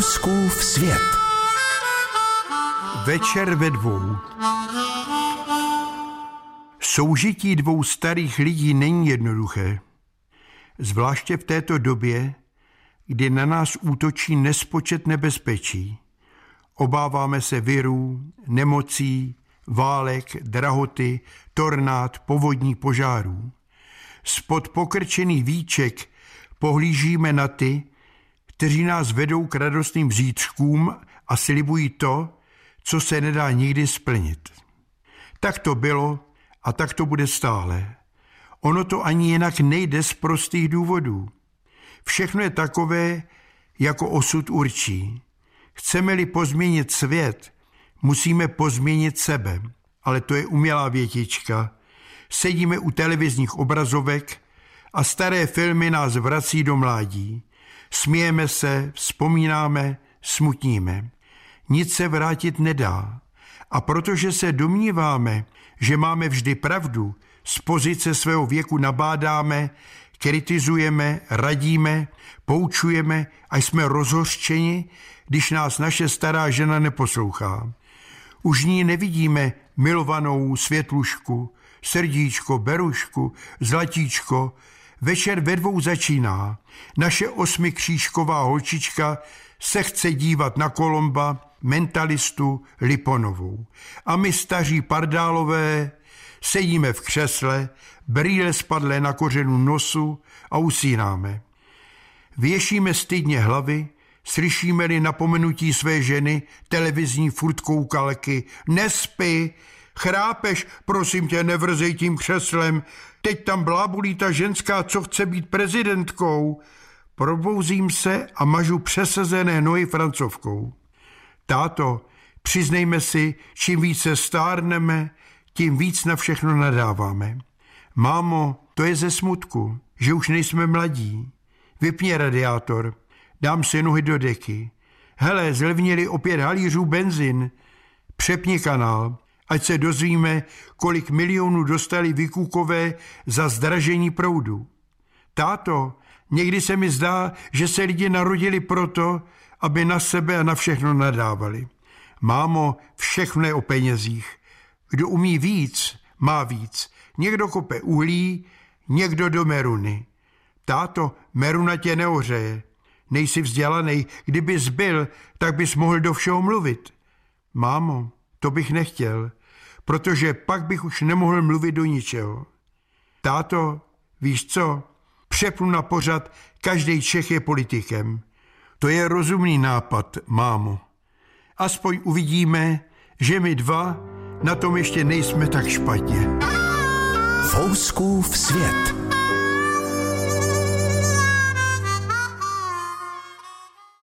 Fouskův svět. Večer ve dvou. Soužití dvou starých lidí není jednoduché. Zvláště v této době, kdy na nás útočí nespočet nebezpečí. Obáváme se virů, nemocí, válek, drahoty, tornád, povodní požárů. Spod pokrčených víček pohlížíme na ty, kteří nás vedou k radostným zítřkům a slibují to, co se nedá nikdy splnit. Tak to bylo a tak to bude stále. Ono to ani jinak nejde z prostých důvodů. Všechno je takové, jako osud určí. Chceme-li pozměnit svět, musíme pozměnit sebe. Ale to je umělá větička. Sedíme u televizních obrazovek a staré filmy nás vrací do mládí. Smějeme se, vzpomínáme, smutníme. Nic se vrátit nedá. A protože se domníváme, že máme vždy pravdu, z pozice svého věku nabádáme, kritizujeme, radíme, poučujeme a jsme rozhořčeni, když nás naše stará žena neposlouchá. Už ní nevidíme milovanou světlušku, srdíčko, berušku, zlatíčko. Večer ve dvou začíná. Naše osmikřížková holčička se chce dívat na Kolomba, mentalistu Liponovou. A my staří pardálové sedíme v křesle, brýle spadlé na kořenu nosu a usínáme. Věšíme stydně hlavy, slyšíme-li napomenutí své ženy, televizní furt koukalky, nespy, chrápeš, prosím tě, nevrzej tím křeslem, teď tam blábulí ta ženská, co chce být prezidentkou. Probouzím se a mažu přesazené nohy francovkou. Táto, přiznejme si, čím více stárneme, tím víc na všechno nadáváme. Mámo, to je ze smutku, že už nejsme mladí. Vypni radiátor, dám si nohy do deky. Hele, zlevnili opět halířů benzin. Přepni kanál, ať se dozvíme, kolik milionů dostali vykukové za zdražení proudu. Táto, někdy se mi zdá, že se lidi narodili proto, aby na sebe a na všechno nadávali. Mámo, všechno je o penězích. Kdo umí víc, má víc. Někdo kope uhlí, někdo do meruny. Táto, meruna tě neořeje. Nejsi vzdělaný, kdyby zbyl, tak bys mohl do všeho mluvit. Mámo, to bych nechtěl, protože pak bych už nemohl mluvit do ničeho. Táto, víš co, přepnu na pořad, každý Čech je politikem. To je rozumný nápad, mámo. Aspoň uvidíme, že my dva na tom ještě nejsme tak špatně. Fouskův svět.